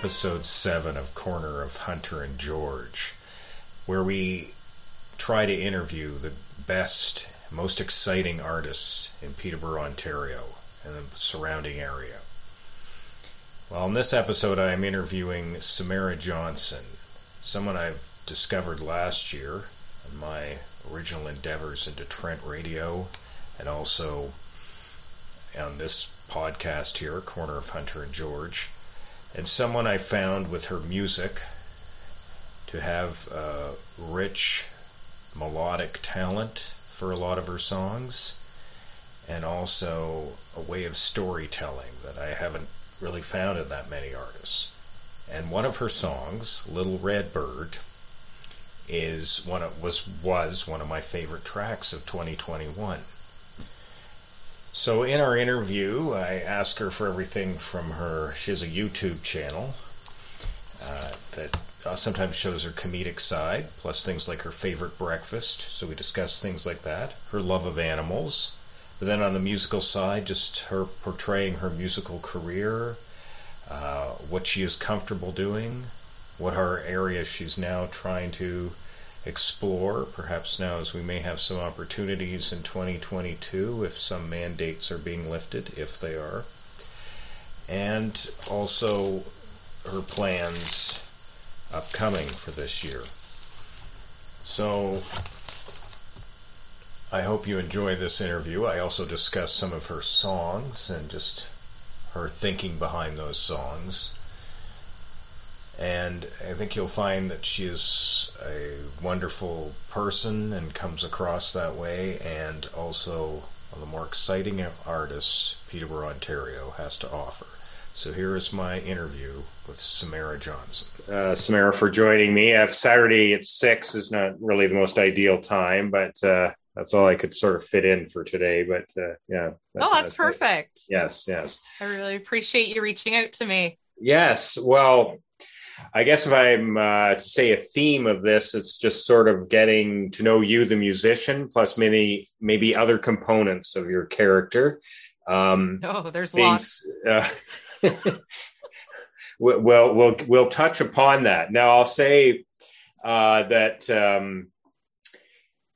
episode 7 of Corner of Hunter and George, where we try to interview the best, most exciting artists in Peterborough, Ontario, and the surrounding area. Well, in this episode, I am interviewing Samara Johnson, someone I've discovered last year in my original endeavors into Trent Radio and also on this podcast here, Corner of Hunter and George, and someone I found with her music to have a rich melodic talent for a lot of her songs and also a way of storytelling that I haven't really found in that many artists. And one of her songs, Little Red Bird, is one of, was was one of my favorite tracks of 2021. So in our interview, I ask her for everything from her. She has a YouTube channel uh, that uh, sometimes shows her comedic side, plus things like her favorite breakfast. So we discuss things like that. Her love of animals. But then on the musical side, just her portraying her musical career, uh, what she is comfortable doing, what are areas she's now trying to explore, perhaps now as we may have some opportunities in 2022 if some mandates are being lifted, if they are, and also her plans upcoming for this year. So, I hope you enjoy this interview. I also discuss some of her songs and just her thinking behind those songs and I think you'll find that she is a wonderful person and comes across that way, and also one of the more exciting artists Peterborough, Ontario has to offer. So here is my interview with Samara Johnson. Uh, Samara, for joining me. If Saturday at six is not really the most ideal time, but uh, that's all I could sort of fit in for today. But uh, yeah. That's, oh, that's, that's perfect. Yes, yes. I really appreciate you reaching out to me. Yes. Well, I guess if I'm uh, to say a theme of this, it's just sort of getting to know you, the musician, plus many maybe other components of your character. Um, oh, there's lots. Uh, we'll we'll we'll touch upon that. Now, I'll say uh, that um,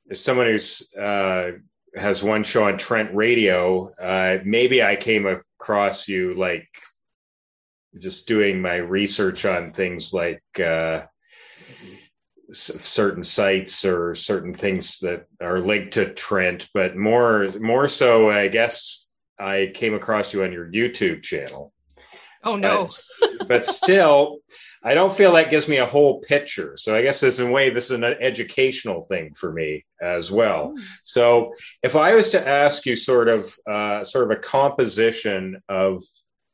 as someone who's uh, has one show on Trent Radio, uh, maybe I came across you like just doing my research on things like uh, certain sites or certain things that are linked to Trent, but more more so, I guess I came across you on your YouTube channel. Oh no! But, but still, I don't feel that gives me a whole picture. So I guess as in a way, this is an educational thing for me as well. Mm. So if I was to ask you sort of uh, sort of a composition of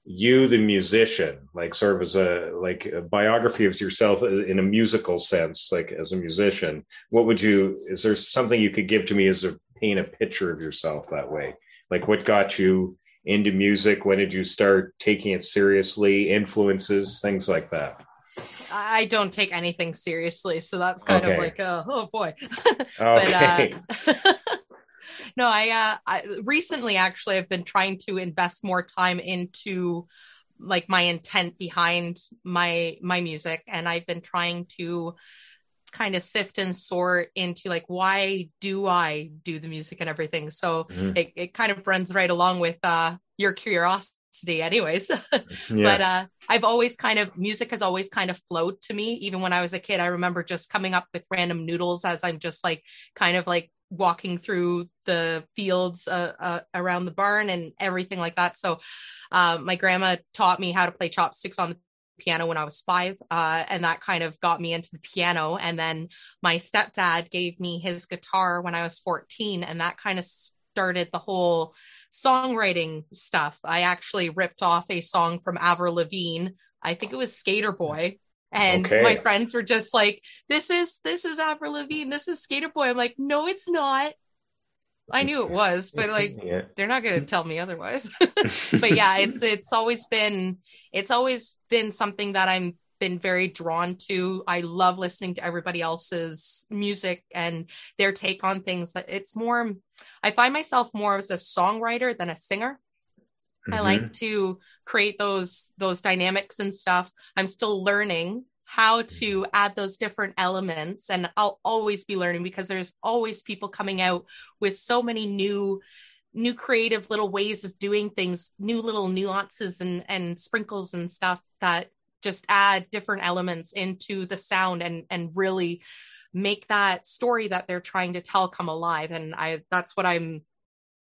you the musician like sort of as a like a biography of yourself in a musical sense like as a musician what would you is there something you could give to me as a paint a picture of yourself that way like what got you into music when did you start taking it seriously influences things like that I don't take anything seriously, so that's kind okay. of like, uh, oh boy. okay. but, uh, no, I, uh, I recently actually I've been trying to invest more time into like my intent behind my my music, and I've been trying to kind of sift and sort into like why do I do the music and everything. So mm-hmm. it, it kind of runs right along with uh your curiosity anyways. yeah. But uh I've always kind of music has always kind of flowed to me. Even when I was a kid, I remember just coming up with random noodles as I'm just like kind of like walking through the fields uh, uh, around the barn and everything like that. So, uh, my grandma taught me how to play chopsticks on the piano when I was five, uh, and that kind of got me into the piano. And then my stepdad gave me his guitar when I was 14, and that kind of started the whole songwriting stuff. I actually ripped off a song from Avril Lavigne. I think it was Skater Boy and okay. my friends were just like, "This is this is Avril Lavigne. This is Skater Boy." I'm like, "No, it's not." I knew it was, but like yeah. they're not going to tell me otherwise. but yeah, it's it's always been it's always been something that I'm been very drawn to. I love listening to everybody else's music and their take on things. That it's more I find myself more as a songwriter than a singer. Mm-hmm. I like to create those those dynamics and stuff. I'm still learning how to mm-hmm. add those different elements and I'll always be learning because there's always people coming out with so many new new creative little ways of doing things, new little nuances and and sprinkles and stuff that just add different elements into the sound and and really make that story that they're trying to tell come alive and i that's what i'm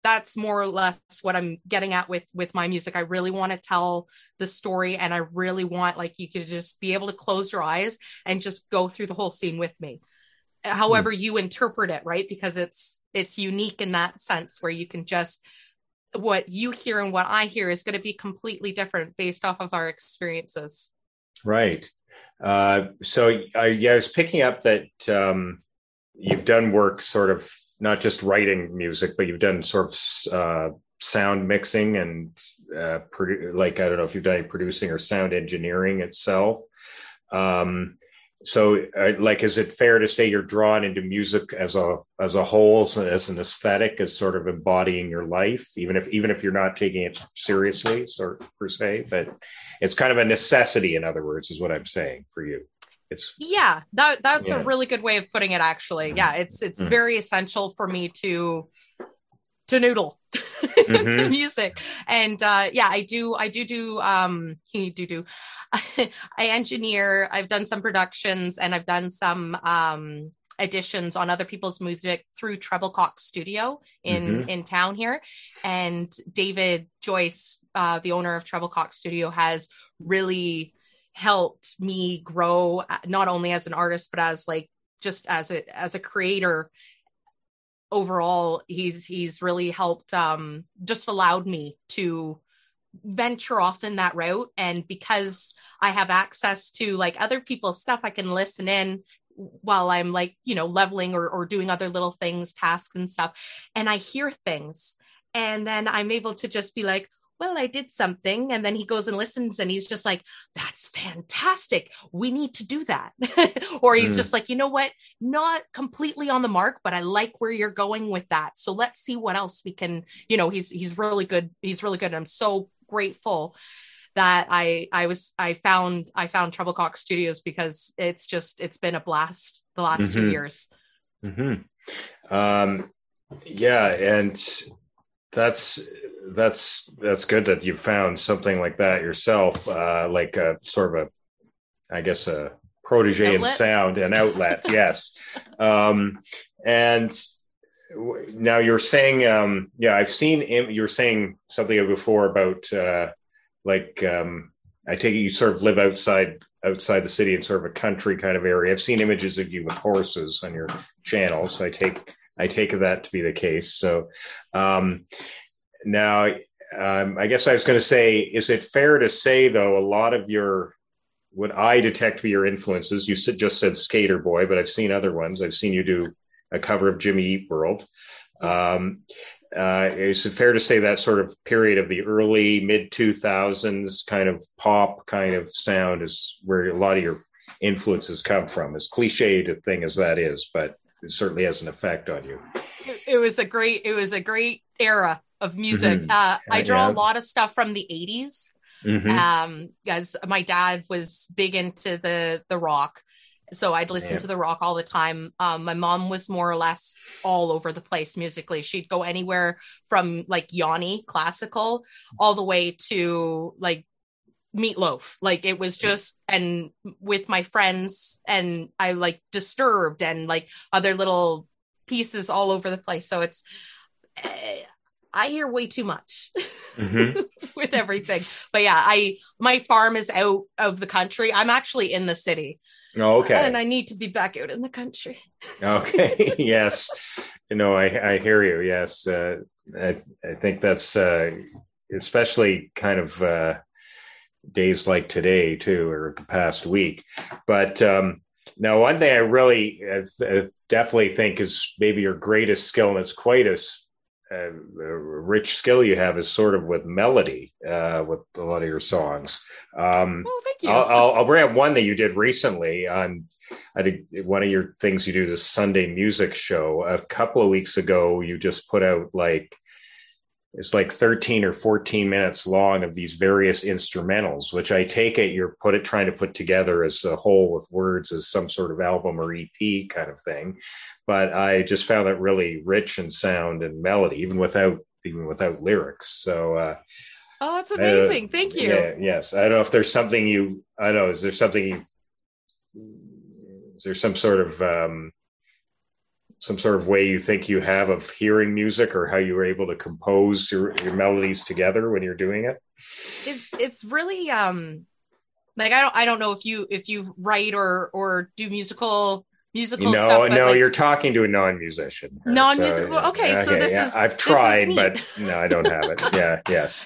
that's more or less what i'm getting at with with my music. I really want to tell the story and i really want like you could just be able to close your eyes and just go through the whole scene with me. However mm. you interpret it right? Because it's it's unique in that sense where you can just what you hear and what i hear is going to be completely different based off of our experiences. Right. Uh, so I, yeah, I was picking up that um, you've done work sort of not just writing music, but you've done sort of uh, sound mixing and uh, produ- like I don't know if you've done any producing or sound engineering itself. Um, so uh, like is it fair to say you're drawn into music as a as a whole as, as, an aesthetic as sort of embodying your life even if even if you're not taking it seriously sort per se but it's kind of a necessity in other words is what i'm saying for you it's yeah that that's yeah. a really good way of putting it actually yeah it's it's mm-hmm. very essential for me to to noodle mm-hmm. music and uh yeah i do i do do um do do i engineer i've done some productions and i've done some um editions on other people's music through Treblecock Studio in mm-hmm. in town here, and David Joyce, uh, the owner of Treblecock Studio, has really helped me grow uh, not only as an artist but as like just as a as a creator. Overall he's he's really helped um just allowed me to venture off in that route. And because i have access to like other people's stuff i can listen in while i'm like you know leveling or, or doing other little things tasks and stuff. And i hear things. And then i'm able to just be like well, I did something. And then he goes and listens and he's just like, that's fantastic. We need to do that. or he's mm. just like, you know what? Not completely on the mark, but I like where you're going with that. So let's see what else we can, you know, he's, he's really good. He's really good. And I'm so grateful that I, I was, I found, I found Treblecock Studios because it's just, it's been a blast the last mm-hmm. two years. Mm-hmm. Um, yeah. And that's that's that's good that you found something like that yourself, uh, like a sort of a, I guess a protege in sound and outlet. yes, um, and now you're saying, um, yeah, I've seen Im- you're saying something before about uh, like um, I take it you sort of live outside outside the city in sort of a country kind of area. I've seen images of you with horses on your channel, so I take I take that to be the case. So, um, now, um, I guess I was going to say, is it fair to say though, a lot of your what I detect be your influences? You just said Skater Boy, but I've seen other ones. I've seen you do a cover of Jimmy Eat World. Um, uh, is it fair to say that sort of period of the early mid 2000s kind of pop kind of sound is where a lot of your influences come from? As cliched a thing as that is, but it certainly has an effect on you. It was a great, it was a great era of music. Mm-hmm. Uh, I draw yeah. a lot of stuff from the 80s. Mm-hmm. Um, as my dad was big into the the rock, so I'd listen yeah. to the rock all the time. Um, my mom was more or less all over the place musically. She'd go anywhere from like Yanni classical all the way to like Meat Loaf like it was just and with my friends and i like disturbed and like other little pieces all over the place so it's eh, I hear way too much mm-hmm. with everything. But yeah, I my farm is out of the country. I'm actually in the city. Oh, okay. And I need to be back out in the country. okay. yes. You know, I, I hear you. Yes. Uh, I, I think that's uh, especially kind of uh, days like today, too, or the past week. But um, now, one thing I really uh, definitely think is maybe your greatest skill, and it's quite as a, rich skill you have is sort of with melody uh, with a lot of your songs. Um, oh, thank you. I'll, I'll, I'll, bring up one that you did recently on. I think one of your things you do this Sunday music show. A couple of weeks ago, you just put out like it's like 13 or 14 minutes long of these various instrumentals, which I take it you're put it trying to put together as a whole with words as some sort of album or EP kind of thing. But I just found it really rich in sound and melody, even without even without lyrics. So uh, Oh, that's amazing. Thank you. Yeah, yes. I don't know if there's something you I don't know, is there something you is there some sort of um some sort of way you think you have of hearing music or how you were able to compose your, your melodies together when you're doing it? It's, it's really um like i don't i don't know if you if you write or or do musical musical no, stuff. No, like, you're talking to a non-musician. Non-musical. So, okay, okay, so this yeah, is. I've tried, is but no, I don't have it. Yeah, yes.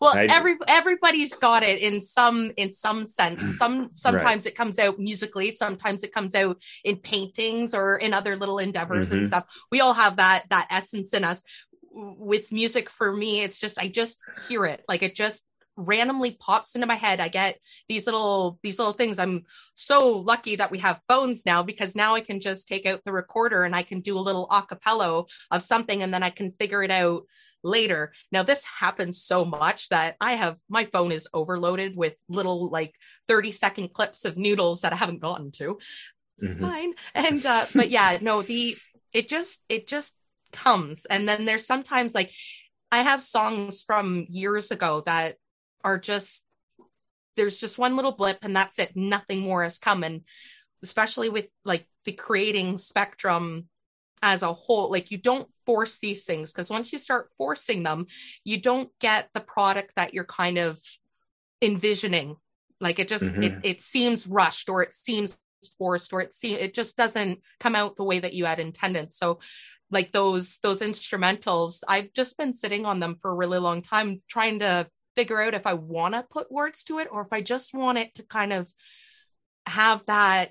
well, I, every everybody's got it in some in some sense. Some sometimes right. it comes out musically. Sometimes it comes out in paintings or in other little endeavors mm-hmm. and stuff. We all have that that essence in us. With music, for me, it's just I just hear it. Like it just randomly pops into my head. I get these little these little things. I'm so lucky that we have phones now because now I can just take out the recorder and I can do a little acapella of something and then I can figure it out later. Now this happens so much that I have my phone is overloaded with little like 30 second clips of noodles that I haven't gotten to. Mm-hmm. Fine. And uh but yeah, no, the it just it just comes and then there's sometimes like I have songs from years ago that are just there's just one little blip and that's it. Nothing more is coming especially with like the creating spectrum as a whole. Like you don't force these things because once you start forcing them you don't get the product that you're kind of envisioning. Like it just mm-hmm. it, it seems rushed or it seems forced or it seems it just doesn't come out the way that you had intended. So like those those instrumentals i've just been sitting on them for a really long time trying to figure out if I want to put words to it or if I just want it to kind of have that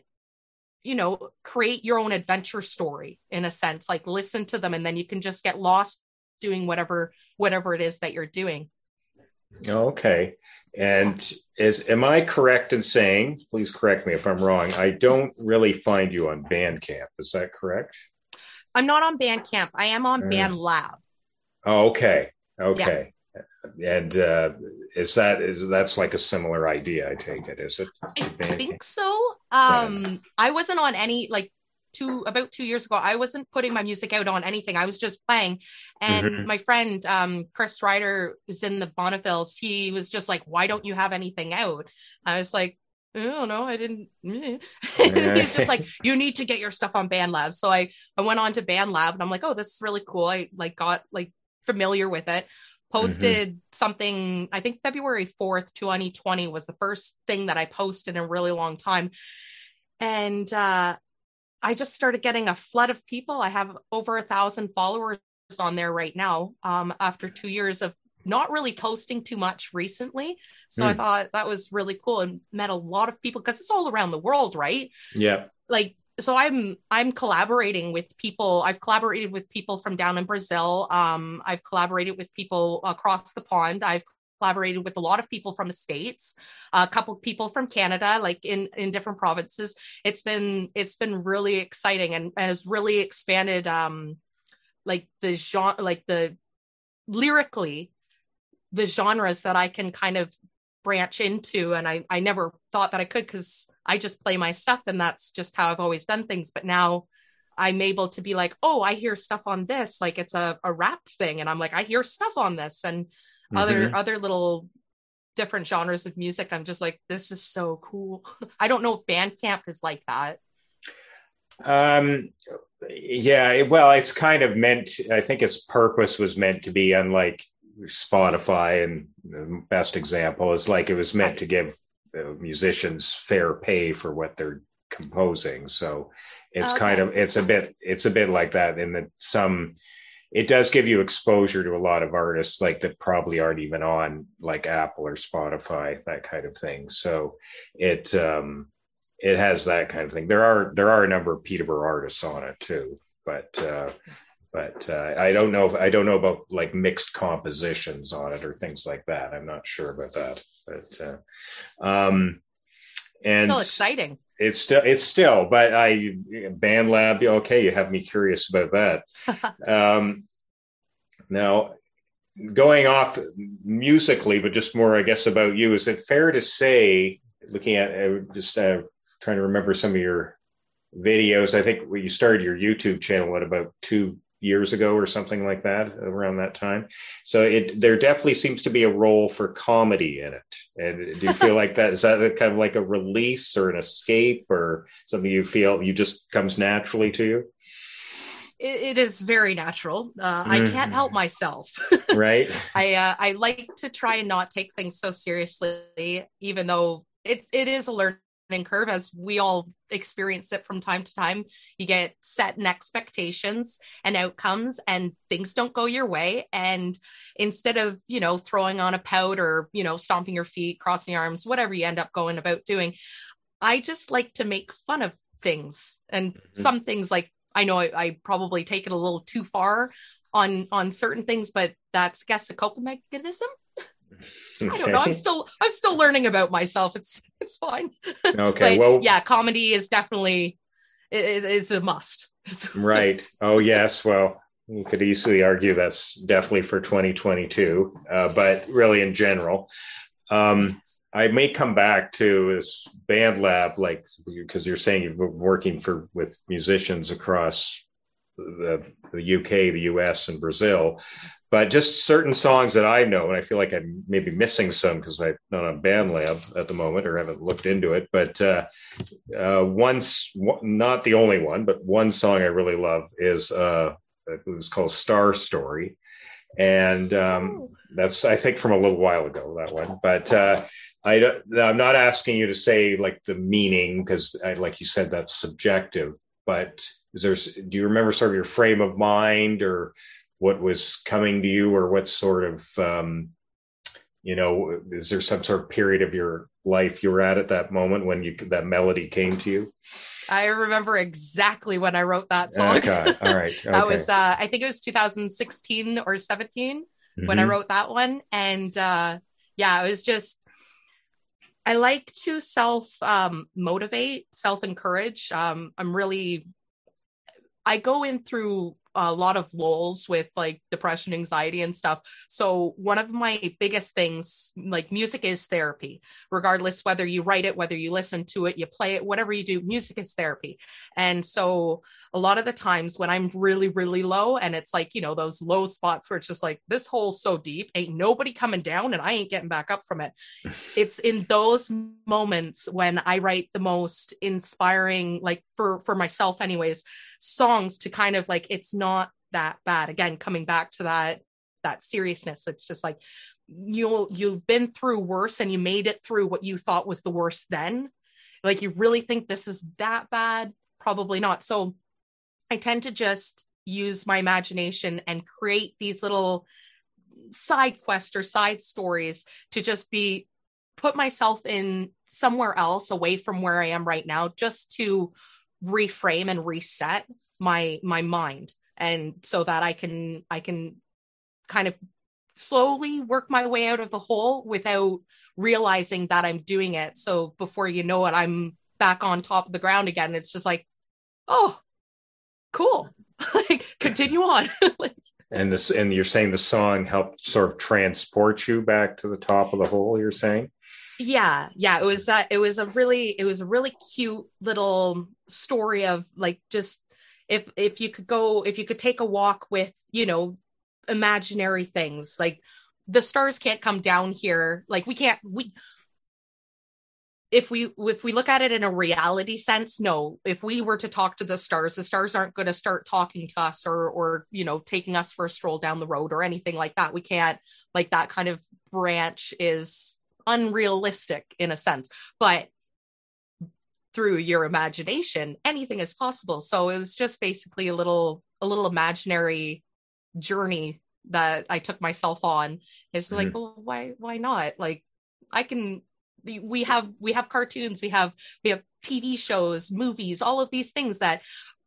you know create your own adventure story in a sense like listen to them and then you can just get lost doing whatever whatever it is that you're doing. Okay. And is am i correct in saying please correct me if i'm wrong i don't really find you on bandcamp is that correct? I'm not on bandcamp. I am on uh, bandlab. Oh, okay. Okay and uh, is that is that's like a similar idea? I take it. Is it? I think so. Um, yeah. I wasn't on any like two about two years ago. I wasn't putting my music out on anything. I was just playing, and mm-hmm. my friend um, Chris Ryder was in the Bonnevilles. He was just like, "Why don't you have anything out?" I was like. I don't know. I didn't. He's just like, you need to get your stuff on BandLab. So I, I went on to BandLab and I'm like, oh, this is really cool. I like got like familiar with it posted mm-hmm. something i think february 4th 2020 was the first thing that i posted in a really long time. And uh, i just started getting a flood of people. I have over a thousand followers on there right now um, after two years of not really posting too much recently. So mm. i thought that was really cool and met a lot of people because it's all around the world right? Yeah. Like so i'm i'm collaborating with people i've collaborated with people from down in brazil um, i've collaborated with people across the pond i've collaborated with a lot of people from the states a couple of people from canada like in in different provinces. It's been it's been really exciting and, has really expanded um like the genre like the lyrically the genres that i can kind of branch into and i i never thought that i could because I just play my stuff and that's just how I've always done things. But now I'm able to be like, oh, I hear stuff on this, like it's a, a rap thing. And I'm like, I hear stuff on this and mm-hmm. other other little different genres of music. I'm just like, this is so cool. I don't know if Bandcamp is like that. Um yeah, well, it's kind of meant I think its purpose was meant to be unlike Spotify and the best example is like it was meant to give musicians fair pay for what they're composing. So it's okay. kind of it's a bit it's a bit like that in that some it does give you exposure to a lot of artists like that probably aren't even on like Apple or Spotify that kind of thing. So it um it has that kind of thing. There are there are a number of Peterborough artists on it too, but uh but uh, I don't know if I don't know about like mixed compositions on it or things like that. I'm not sure about that, but uh, um, and still exciting. It's still it's still, but I band lab. Okay, you have me curious about that. um, now, going off musically, but just more, I guess, about you. Is it fair to say, looking at uh, just uh, trying to remember some of your videos? I think when you started your YouTube channel at about two years ago or something like that around that time. So it there definitely seems to be a role for comedy in it. And do you feel like that is that kind of like a release or an escape or something you feel you just comes naturally to you? It, it is very natural. Uh, mm. i can't mm-hmm. help myself. Right. I uh, i like to try and not take things so seriously even though it, it is a curve as we all experience it from time to time. You get set in expectations and outcomes and things don't go your way. And instead of, you know, throwing on a pout or, you know, stomping your feet, crossing your arms, whatever you end up going about doing, I just like to make fun of things and mm-hmm. some things like I know I, I probably take it a little too far on on certain things, but that's I guess a coping mechanism. Okay. I don't know. I'm still I'm still learning about myself. It's it's fine. Okay. well, yeah, comedy is definitely it, it's a must. right. Oh yes. Well, you could easily argue that's definitely for 2022, uh, but really in general, um, I may come back to this BandLab, like because you're saying you're working for with musicians across the, the UK, the US, and Brazil but just certain songs that I know, and I feel like I'm maybe missing some because I'm not on BandLab at the moment or haven't looked into it. But uh, uh, once, not the only one, but one song I really love is uh, it was called Star Story, and um, oh. that's I think from a little while ago that one. But uh, I I'm not asking you to say like the meaning because like you said that's subjective. But is there? Do you remember sort of your frame of mind or what was coming to you or what sort of um, you know is there some sort of period of your life you were at at that moment when you that melody came to you i remember exactly when i wrote that song okay all right okay. that was uh, i think it was 2016 or 17 mm-hmm. when i mm-hmm. wrote that one and uh, yeah it was just i like to self um, motivate self encourage um, i'm really i go in through a lot of lulls with like depression, anxiety, and stuff. So, one of my biggest things, like music is therapy, regardless whether you write it, whether you listen to it, you play it, whatever you do, music is therapy. And so, a lot of the times when I'm really, really low, and it's like, you know, those low spots where it's just like, this hole's so deep, ain't nobody coming down, and I ain't getting back up from it. it's in those moments when I write the most inspiring, like for for myself, anyways, songs to kind of like it's not that bad. Again, coming back to that that seriousness, it's just like you'll you've been through worse and you made it through what you thought was the worst then. Like you really think this is that bad? Probably not. So I tend to just use my imagination and create these little side quests or side stories to just be put myself in somewhere else away from where I am right now just to reframe and reset my my mind and so that I can I can kind of slowly work my way out of the hole without realizing that I'm doing it. So before you know it, I'm back on top of the ground again. It's just like, oh, cool. like continue on. and this and you're saying the song helped sort of transport you back to the top of the hole, you're saying? yeah yeah it was uh, it was a really it was a really cute little story of like just if if you could go if you could take a walk with you know imaginary things like the stars can't come down here like we can't we if we if we look at it in a reality sense no. If we were to talk to the stars the stars aren't going to start talking to us or or you know taking us for a stroll down the road or anything like that. We can't like that kind of branch is unrealistic in a sense. But through your imagination anything is possible. So it was just basically a little a little imaginary journey that i took myself on. It's mm-hmm. like well why why not? Like i can we have we have cartoons we have we have tv shows movies all of these things that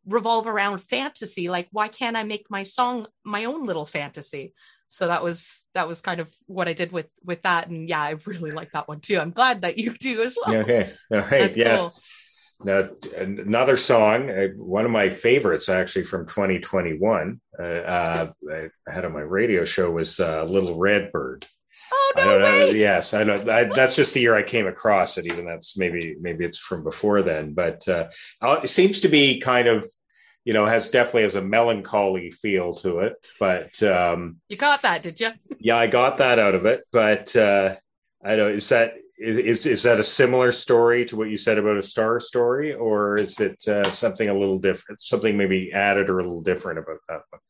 revolve around fantasy. Like why can't i make my song my own little fantasy? So that was that was kind of what i did with with that. And yeah i really like that one too. I'm glad that you do as well. Okay all right That's yeah. cool. now, another song, uh, one of my favorites actually from 2021, uh, uh, I had on my radio show was uh, Little Redbird. Oh no I don't way! Know, yes, I know. I, that's just the year I came across it. Even that's maybe maybe it's from before then, but uh, it seems to be kind of you know has definitely has a melancholy feel to it. But um, you got that, did you? yeah, I got that out of it. But uh, I don't. Is that is is that a similar story to what you said about a star story, or is it uh, something a little different? Something maybe added or a little different about that one?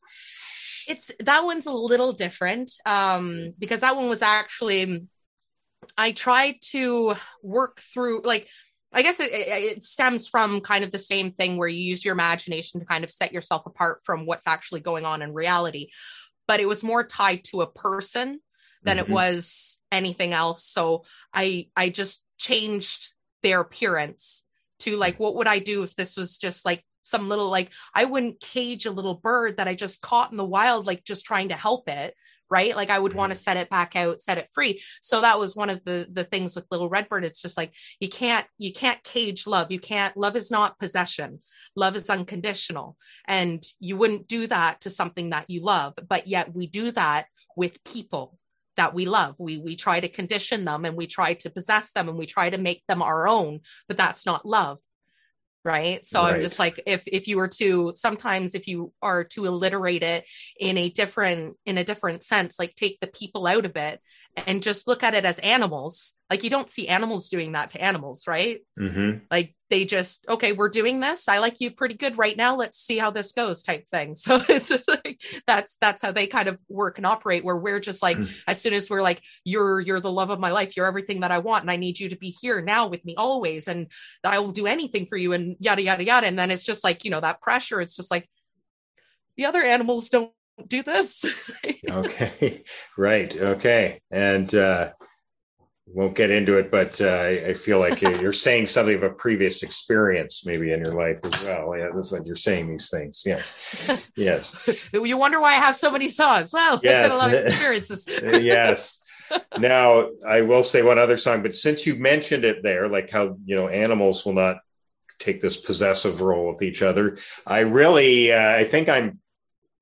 It's that one's a little different um, because that one was actually I tried to work through like I guess it, it, stems from kind of the same thing where you use your imagination to kind of set yourself apart from what's actually going on in reality. But it was more tied to a person than mm-hmm. it was anything else. So I I just changed their appearance to like what would I do if this was just like some little like I wouldn't cage a little bird that I just caught in the wild like just trying to help it right? Like i would want to mm-hmm. set it back out set it free. So that was one of the the things with little redbird. It's just like you can't you can't cage love. You can't love is not possession. Love is unconditional. And you wouldn't do that to something that you love. But yet we do that with people that we love. We we try to condition them and we try to possess them and we try to make them our own but that's not love right so right. i'm just like if if you were to sometimes if you are to alliterate it in a different in a different sense like take the people out of it and just look at it as animals like you don't see animals doing that to animals right? Mm-hmm. like they just okay we're doing this. I like you pretty good right now. Let's see how this goes type thing. So it's like that's that's how they kind of work and operate where we're just like mm. as soon as we're like you're you're the love of my life. You're everything that i want and i need you to be here now with me always and i will do anything for you and yada yada yada. And then it's just like you know that pressure it's just like the other animals don't do this. okay, right. Okay, and uh, won't get into it, but uh, I, I, feel like you're saying something of a previous experience, maybe in your life as well. Yeah, that's when you're saying these things. Yes, yes. you wonder why I have so many songs. Well, yes. I've had a lot of experiences. yes. Now I will say one other song, but since you mentioned it there, like how you know animals will not take this possessive role with each other, I really uh, I think I'm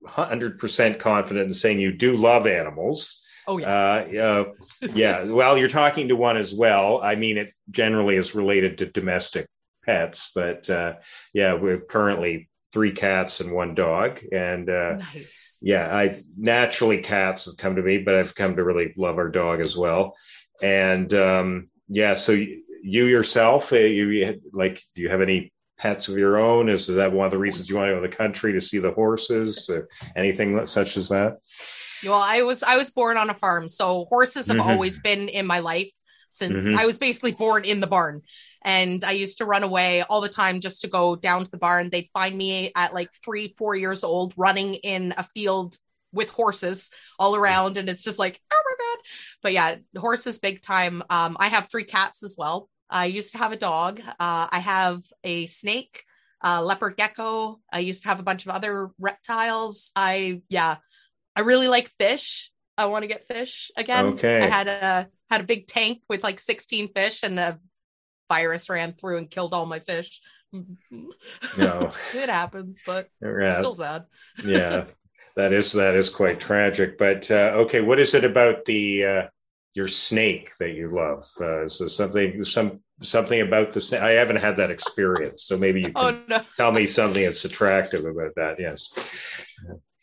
100% confident in saying you do love animals. Oh yeah. Uh, uh, yeah. well, you're talking to one as well. I mean, it generally is related to domestic pets, but uh, yeah, we're currently three cats and one dog, and uh, nice. yeah, I naturally cats have come to me, but I've come to really love our dog as well, and um, yeah, so you, you yourself, uh, you like, do you have any pets of your own? Is that one of the reasons you want to go to the country to see the horses, or anything such as that? Well, I was I was born on a farm, so horses have mm-hmm. always been in my life since mm-hmm. I was basically born in the barn. And I used to run away all the time just to go down to the barn. They'd find me at like three, four years old running in a field with horses all around. And it's just like, oh my God. But yeah, horses big time. Um, I have three cats as well. I used to have a dog. Uh, I have a snake, a leopard gecko. I used to have a bunch of other reptiles. I yeah, I really like fish. I want to get fish again. Okay. I had a had a big tank with like 16 fish and a virus ran through and killed all my fish. No. it happens, but yeah. still sad. yeah. That is that is quite tragic. But uh, okay, what is it about the uh, your snake that you love. Uh, so something some something about the snake. I haven't had that experience, so maybe you oh, can oh, no. tell me something that's attractive about that. Yes.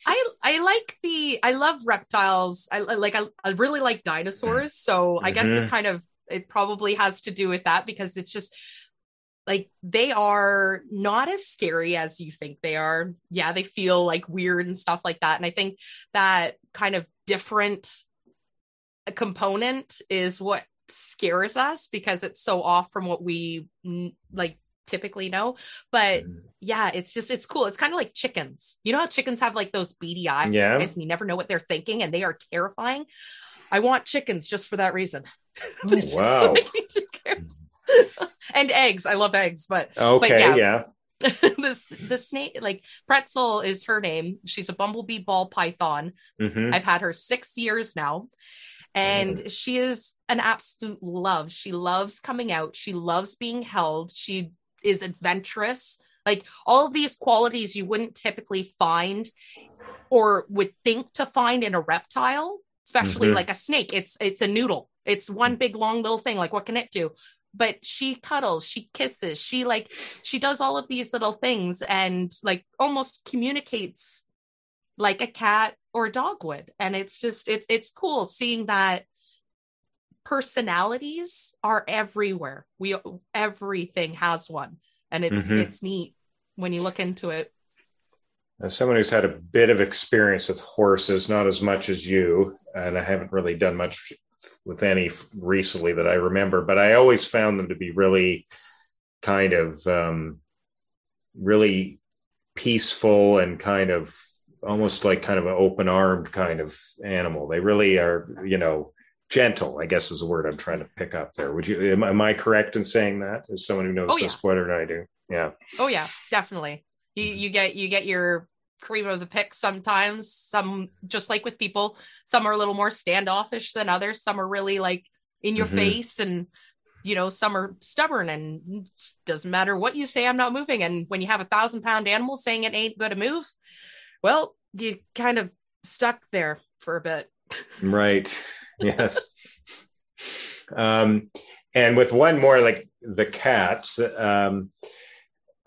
I I like the I love reptiles. I like I, I really like dinosaurs. So I mm-hmm. guess it mm-hmm. kind of it probably has to do with that because it's just like they are not as scary as you think they are. Yeah, they feel like weird and stuff like that. And I think that kind of different component is what scares us because it's so off from what we like typically know. But mm. yeah it's just it's cool. It's kind of like chickens. You know how chickens have like those beady eyes yeah. and you never know what they're thinking and they are terrifying? I want chickens just for that reason. Oh, wow. and eggs. I love eggs but okay but yeah, yeah. this the snake like pretzel is her name. She's a bumblebee ball python. Mm-hmm. i've had her six years now and she is an absolute love. She loves coming out. She loves being held. She is adventurous like all of these qualities you wouldn't typically find or would think to find in a reptile especially mm-hmm. like a snake it's it's a noodle it's one big long little thing like what can it do but she cuddles she kisses she like she does all of these little things and like almost communicates like a cat or a dog would. And it's just it's it's cool seeing that personalities are everywhere. We everything has one. And it's mm-hmm. it's neat when you look into it. As someone who's had a bit of experience with horses not as much as you and i haven't really done much with any recently that i remember but i always found them to be really kind of um, really peaceful and kind of almost like kind of an open armed kind of animal. They really are, you know, gentle, I guess is the word I'm trying to pick up there. Would you, am, am I correct in saying that as someone who knows oh, this yeah. better than I do? Yeah. Oh yeah, definitely. You, mm-hmm. you get, you get your cream of the pick sometimes, some just like with people, some are a little more standoffish than others. Some are really like in your mm-hmm. face and, you know, some are stubborn and doesn't matter what you say, I'm not moving. And when you have a thousand pound animal saying it ain't going to move, well, you kind of stuck there for a bit. right. Yes. um, and with one more, like the cats, um,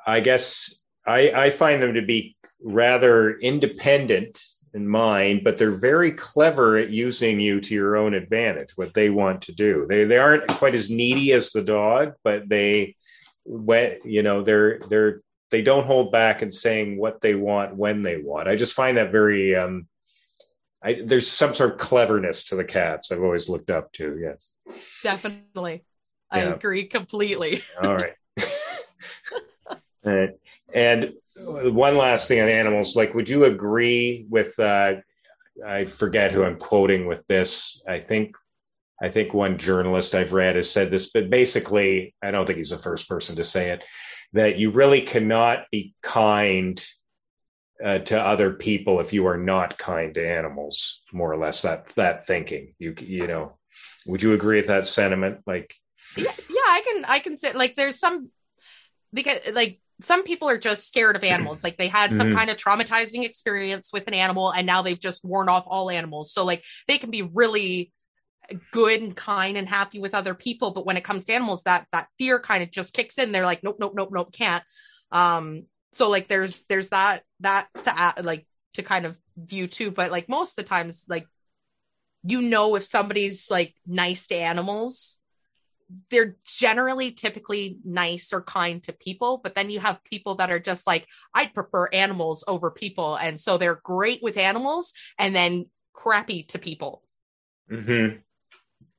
I guess I, I find them to be rather independent in mind, but they're very clever at using you to your own advantage, what they want to do. They they aren't quite as needy as the dog, but they when you know they're they're they don't hold back in saying what they want when they want. I just find that very um, I, there's some sort of cleverness to the cats I've always looked up to. Yes, definitely. I agree completely. All right. All right. And one last thing on animals, like, would you agree with? Uh, I forget who I'm quoting with this. I think I think one journalist I've read has said this, but basically, I don't think he's the first person to say it that you really cannot be kind uh, to other people if you are not kind to animals more or less that that thinking. You you know would you agree with that sentiment? Like yeah, yeah i can i can say like there's some because like some people are just scared of animals. Like they had some mm-hmm. kind of traumatizing experience with an animal and now they've just worn off all animals. So like they can be really good and kind and happy with other people but when it comes to animals that that fear kind of just kicks in. They're like nope nope nope nope can't. Um so like there's there's that that to add, like to kind of view too but like most of the times like you know if somebody's like nice to animals they're generally typically nice or kind to people but then you have people that are just like i'd prefer animals over people and so they're great with animals and then crappy to people. Mm-hmm.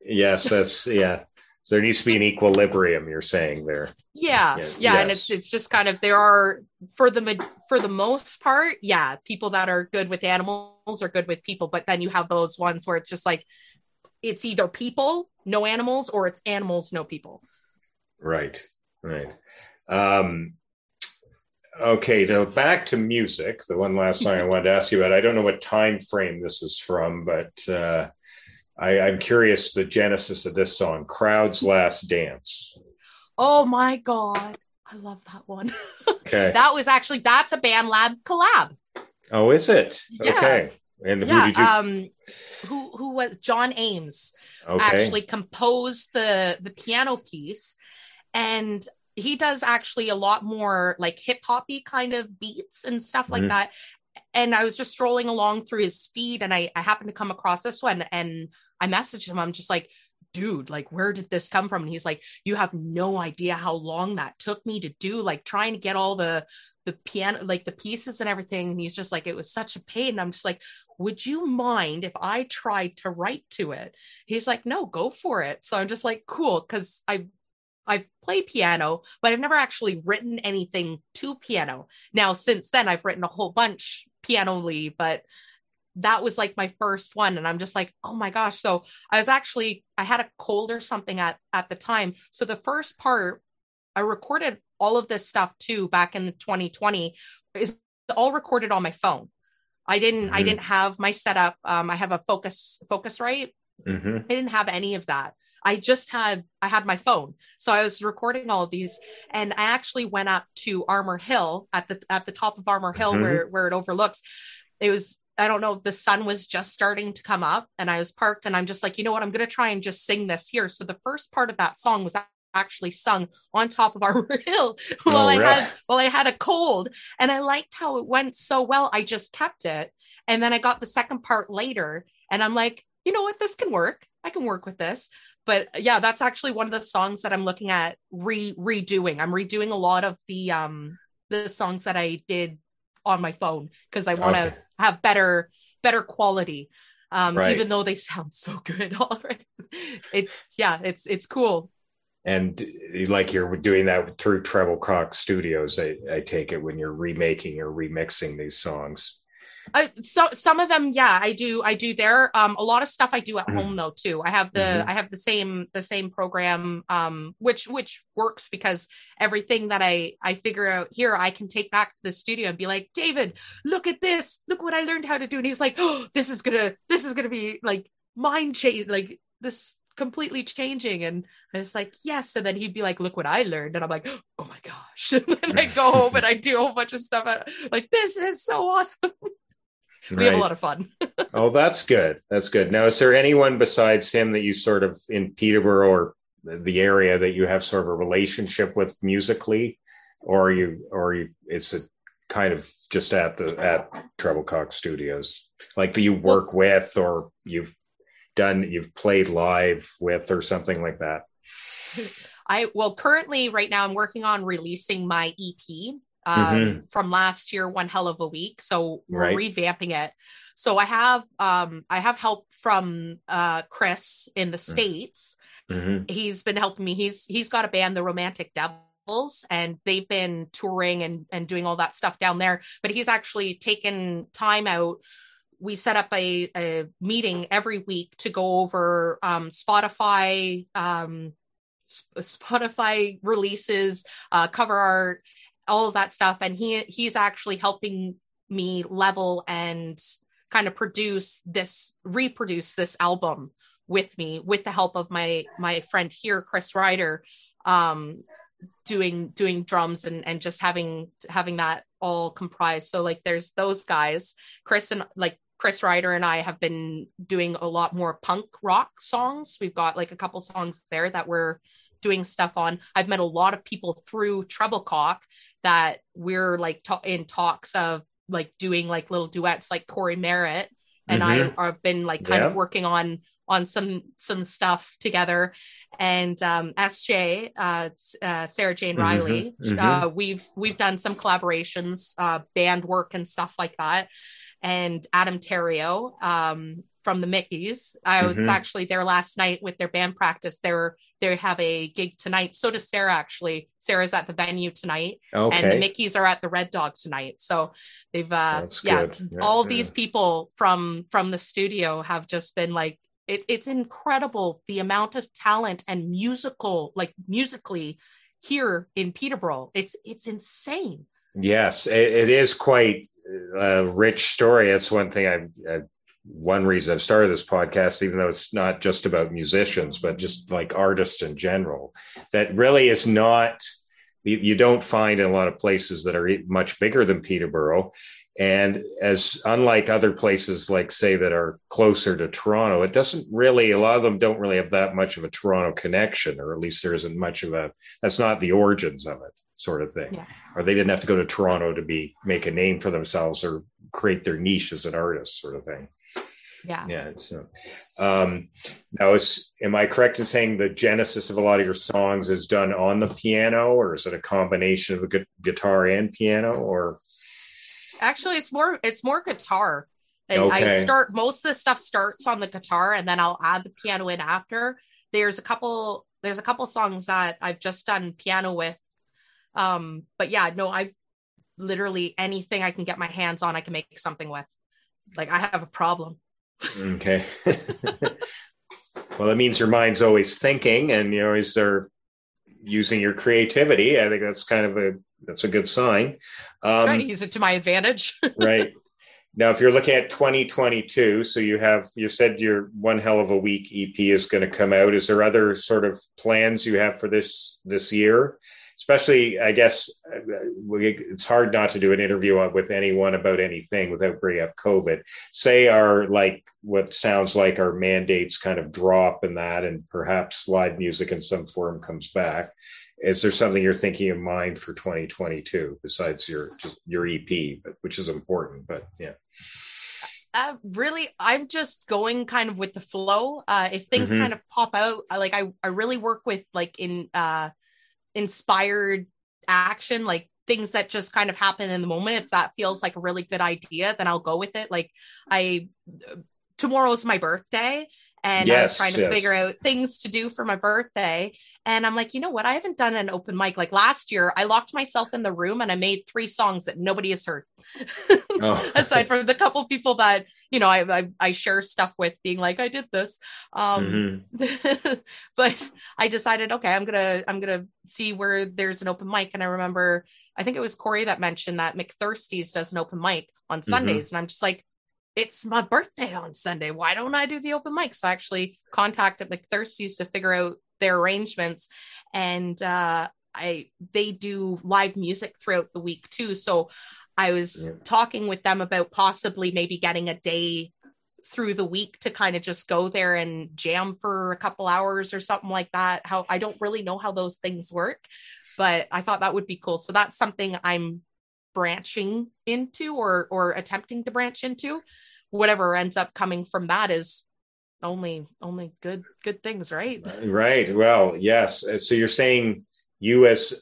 Yes, that's yeah. So there needs to be an equilibrium. You're saying there. Yeah, yeah, yeah. Yes. and it's it's just kind of there are for the for the most part, yeah, people that are good with animals are good with people, but then you have those ones where it's just like it's either people, no animals, or it's animals, no people. Right, right. Um, okay, now back to music. The one last song I wanted to ask you about. I don't know what time frame this is from, but uh, I, I'm curious the genesis of this song, Crowd's Last Dance. Oh my God. I love that one. Okay. that was actually that's a Band Lab collab. Oh, is it? Yeah. Okay. And yeah, who did you um who who was John Ames okay. actually composed the the piano piece and he does actually a lot more like hip hoppy kind of beats and stuff like mm-hmm. that and I was just strolling along through his feed and I, I happened to come across this one and I messaged him. I'm just like, dude, like, where did this come from? And he's like, you have no idea how long that took me to do, like trying to get all the, the piano, like the pieces and everything. And he's just like, it was such a pain. And I'm just like, would you mind if I tried to write to it? He's like, no, go for it. So I'm just like, cool. Cause I I've played piano, but I've never actually written anything to piano. Now, since then, I've written a whole bunch pianoly, but that was like my first one. And I'm just like, oh my gosh. So I was actually, I had a cold or something at, at the time. So the first part, I recorded all of this stuff too back in 2020 is all recorded on my phone. I didn't, mm-hmm. I didn't have my setup. Um, I have a focus, Focusrite. Mm-hmm. I didn't have any of that. I just had I had my phone. So I was recording all of these and I actually went up to Armour Hill at the at the top of Armour Hill mm-hmm. where where it overlooks. It was I don't know, the sun was just starting to come up and I was parked and I'm just like, you know what, I'm going to try and just sing this here. So the first part of that song was actually sung on top of Armour Hill while oh, I had while I had a cold and I liked how it went so well. I just kept it. And then I got the second part later and I'm like, you know what, this can work. I can work with this. But yeah, that's actually one of the songs that I'm looking at re redoing. I'm redoing a lot of the um the songs that I did on my phone because I want to okay. have better better quality. Um, right. even though they sound so good already. It's yeah, it's it's cool. And like you're doing that through Treble Cock Studios, I, I take it when you're remaking or remixing these songs. Uh, so some of them, yeah, I do. I do there. Um, a lot of stuff I do at mm-hmm. home though too. I have the mm-hmm. I have the same the same program, um, which which works because everything that I I figure out here, I can take back to the studio and be like, David, look at this, look what I learned how to do. And he's like, oh, this is gonna this is gonna be like mind change, like this completely changing. And I was like, yes. And then he'd be like, look what I learned. And I'm like, oh my gosh. And then I go home and I do a whole bunch of stuff. Like, this is so awesome. we right. have a lot of fun. oh, that's good. That's good. Now, is there anyone besides him that you sort of in Peterborough or the area that you have sort of a relationship with musically, or are you, or you, it's a kind of just at the at Treble Cock Studios, like that you work well, with, or you've done, you've played live with, or something like that. I well, currently, right now, I'm working on releasing my EP um, mm-hmm. from last year, One Hell of a Week. So we're right. revamping it. So I have um, I have help from uh, Chris in the mm-hmm. states. Mm-hmm. He's been helping me. He's he's got a band, the Romantic Devils, and they've been touring and and doing all that stuff down there. But he's actually taken time out we set up a, a, meeting every week to go over um, Spotify, um, Spotify releases, uh, cover art, all of that stuff. And he he's actually helping me level and kind of produce this reproduce this album with me with the help of my my friend here chris ryder um doing doing drums and and just having having that all comprised. So like there's those guys chris and like chris ryder and i have been doing a lot more punk rock songs. We've got like a couple songs there that we're doing stuff on. I've met a lot of people through treble cock that we're like ta- in talks of like doing like little duets like Corey Merritt and mm-hmm. I have been like kind yeah. of working on on some some stuff together and um SJ uh, uh Sarah Jane mm-hmm. Riley mm-hmm. uh we've we've done some collaborations uh band work and stuff like that and Adam Terrio um from the Mickeys. I was mm-hmm. actually there last night with their band practice. They're they have a gig tonight. So does Sarah actually. Sarah's at the venue tonight, okay. and the Mickeys are at the Red Dog tonight. So they've uh yeah, yeah, all yeah. these people from from the studio have just been like it, it's incredible the amount of talent and musical like musically here in Peterborough. It's it's insane. Yes, it, it is quite a rich story. That's one thing I, I one reason I've started this podcast, even though it's not just about musicians, but just like artists in general, that really is not, you, you don't find in a lot of places that are much bigger than Peterborough. And as unlike other places, like say that are closer to Toronto, it doesn't really, a lot of them don't really have that much of a Toronto connection, or at least there isn't much of a, that's not the origins of it sort of thing. Yeah. Or they didn't have to go to Toronto to be, make a name for themselves or create their niche as an artist sort of thing. Yeah. Yeah. So, um, now is, am I correct in saying the genesis of a lot of your songs is done on the piano or is it a combination of the gu- guitar and piano or? Actually, it's more, it's more guitar. Okay. I start, most of the stuff starts on the guitar and then I'll add the piano in after. There's a couple, there's a couple songs that I've just done piano with. Um, but yeah, no, I've literally anything I can get my hands on, I can make something with. Like I have a problem. Okay. well, that means your mind's always thinking and you always are using your creativity. I think that's kind of a that's a good sign. Um, Trying to use it to my advantage. right. now, if you're looking at 2022, so you have you said your one hell of a week EP is going to come out. Is there other sort of plans you have for this this year? Especially, I guess it's hard not to do an interview with anyone about anything without bringing up COVID. Say our like what sounds like our mandates kind of drop and that, and perhaps live music in some form comes back is there something you're thinking in mind for 2022 besides your your EP, but, which is important? But yeah. Uh, really, I'm just going kind of with the flow. Uh, if things mm-hmm. kind of pop out, like I, I really work with like in uh, inspired action, like things that just kind of happen in the moment. If that feels like a really good idea, then I'll go with it. Like I, tomorrow's my birthday, and yes, I was trying to yes. figure out things to do for my birthday. And I'm like, you know what? I haven't done an open mic. Like last year, I locked myself in the room and I made three songs that nobody has heard. oh. Aside from the couple people that, you know, I, I, I share stuff with being like, I did this. Um, mm-hmm. but I decided, okay, I'm going to, I'm going to see where there's an open mic. And I remember, I think it was Corey that mentioned that McThirsty's does an open mic on mm-hmm. Sundays. Mm-hmm. And I'm just like, it's my birthday on Sunday. Why don't I do the open mic? So I actually contacted McThirsty's to figure out their arrangements and uh I they do live music throughout the week too. So I was yeah. talking with them about possibly maybe getting a day through the week to kind of just go there and jam for a couple hours or something like that. How I don't really know how those things work, but I thought that would be cool. So that's something I'm branching into or or attempting to branch into. Whatever ends up coming from that is only only good good things right right well yes uh, so you're saying you as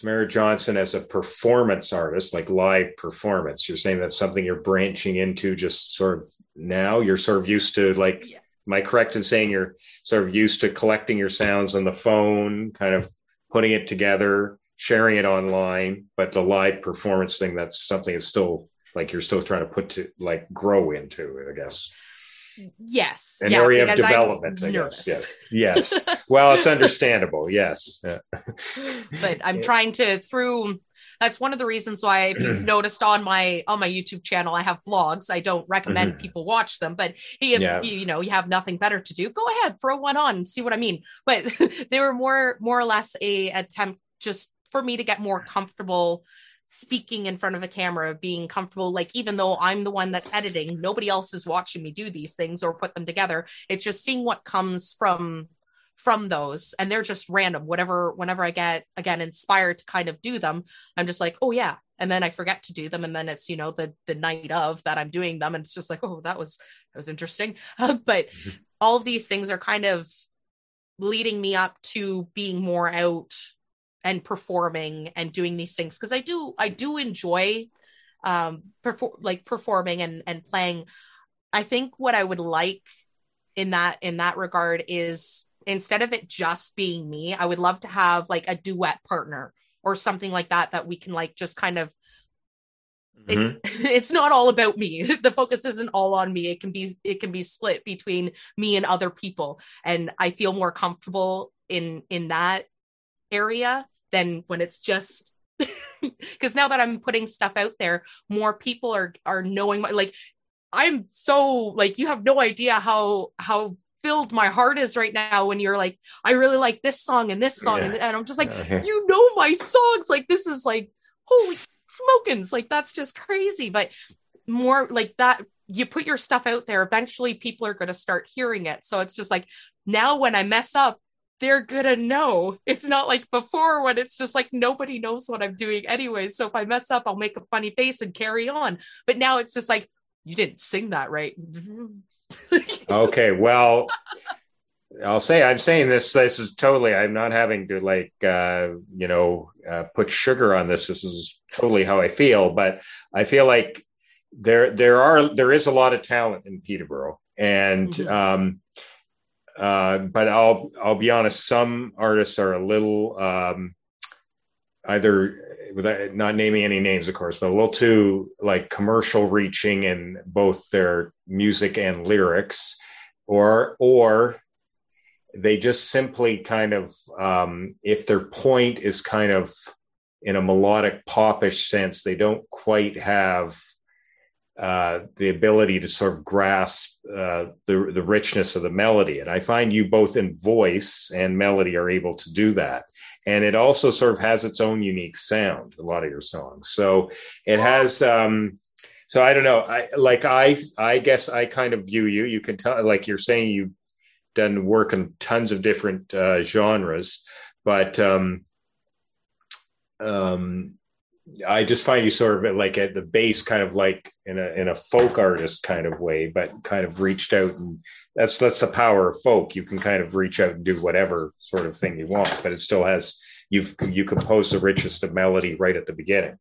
Samara Johnson as a performance artist, like live performance. You're saying that's something you're branching into just sort of now. You're sort of used to like, yeah. am I correct in saying you're sort of used to collecting your sounds on the phone, kind of putting it together, sharing it online, but the live performance thing, that's something that's still like you're still trying to put to like grow into, it, I guess. Yes. An yeah, area of development, I guess. Yes. Yes. well, it's understandable. Yes. Yeah. but I'm trying to through that's one of the reasons why if you've noticed on my on my youtube channel i have vlogs i don't recommend mm-hmm. people watch them but if yeah. you, you know you have nothing better to do go ahead throw one on and see what i mean but they were more more or less a attempt just for me to get more comfortable speaking in front of a camera, being comfortable. Like, even though I'm the one that's editing, nobody else is watching me do these things or put them together. It's just seeing what comes from from those and they're just random whatever whenever i get again inspired to kind of do them i'm just like oh yeah and then i forget to do them and then it's you know the the night of that i'm doing them and it's just like oh that was that was interesting but mm-hmm. all of these things are kind of leading me up to being more out and performing and doing these things because I do I do enjoy um perform like performing and and playing. I think what I would like in that in that regard is instead of it just being me, I would love to have like a duet partner or something like that that we can like just kind of it's mm-hmm. it's not all about me the focus isn't all on me it can be it can be split between me and other people and i feel more comfortable in in that area than when it's just because now that I'm putting stuff out there, more people are are knowing my like I'm so like you have no idea how how filled my heart is right now when you're like I really like this song and this song yeah. and, and, I'm just like you know my songs. Like this is like holy smokins. Like that's just crazy. But more like that you put your stuff out there eventually people are going to start hearing it. So it's just like now when I mess up they're gonna know. It's not like before when it's just like nobody knows what I'm doing anyway. So if I mess up, I'll make a funny face and carry on. But now it's just like, you didn't sing that right. okay, well, I'll say I'm saying this. This is totally. I'm not having to like, uh, you know, uh, put sugar on this. This is totally how I feel. But I feel like there there are there is a lot of talent in Peterborough, and mm-hmm. um, uh, but I'll I'll be honest. Some artists are a little um, either without not naming any names, of course, but a little too like commercial reaching in both their music and lyrics, or or they just simply kind of um, if their point is kind of in a melodic popish sense. They don't quite have uh, the ability to sort of grasp uh, the the richness of the melody. And I find you both in voice and melody are able to do that. And it also sort of has its own unique sound. A lot of your songs, so it has. Um, so I don't know. I like I I guess I kind of view you. You can tell, like you're saying, you've done work in tons of different uh, genres, but um, um, I just find you sort of like at the base, kind of like in a in a folk artist kind of way, but kind of reached out, and that's that's the power of folk. You can kind of reach out and do whatever sort of thing you want, but it still has you've you compose the richest of melody right at the beginning.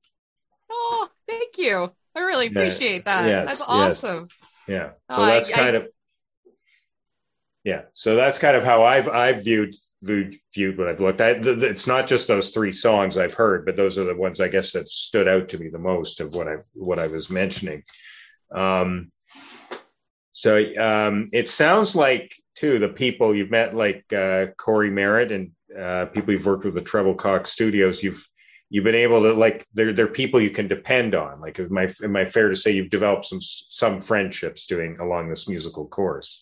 Oh, thank you. I really appreciate that. Yes, that's awesome. Yes. Yeah. Oh, so oh, that's I, kind I, of yeah. So that's kind of how I've I've viewed viewed when I've looked. at it's not just those three songs I've heard, but those are the ones I guess that stood out to me the most of what I what I was mentioning. Um, so um, it sounds like too the people you've met, like uh, Corey Merritt and uh, people you've worked with the Treble Cox Studios. You've you've been able to like they're they're people you can depend on. Like, am I am I fair to say you've developed some some friendships doing along this musical course?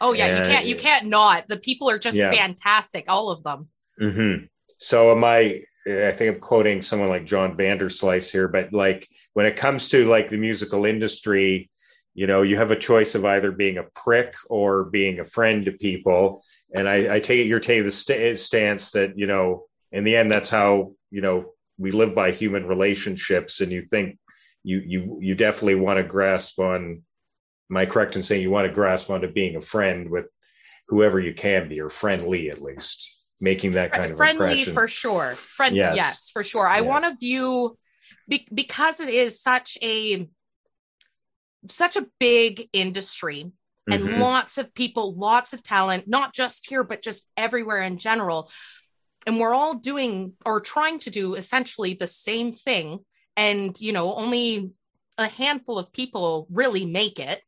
Oh yeah, and, you can't you can't not. The people are just yeah. fantastic, all of them. Mm-hmm. So am I? I think I'm quoting someone like John Vanderslice here, but like when it comes to like the musical industry, you know, you have a choice of either being a prick or being a friend to people. And I, I take it you're taking the st- stance that you know, in the end, that's how you know we live by human relationships, and you think you you you definitely want to grasp on am I correct in saying you want to grasp onto being a friend with whoever you can be, or friendly at least, making that kind of friendly impression. for sure. Friendly, yes, yes for sure. I want to view be, because it is such a such a big industry and mm-hmm. lots of people, lots of talent, not just here, but just everywhere in general. And we're all doing or trying to do essentially the same thing. And, you know, only a handful of people really make it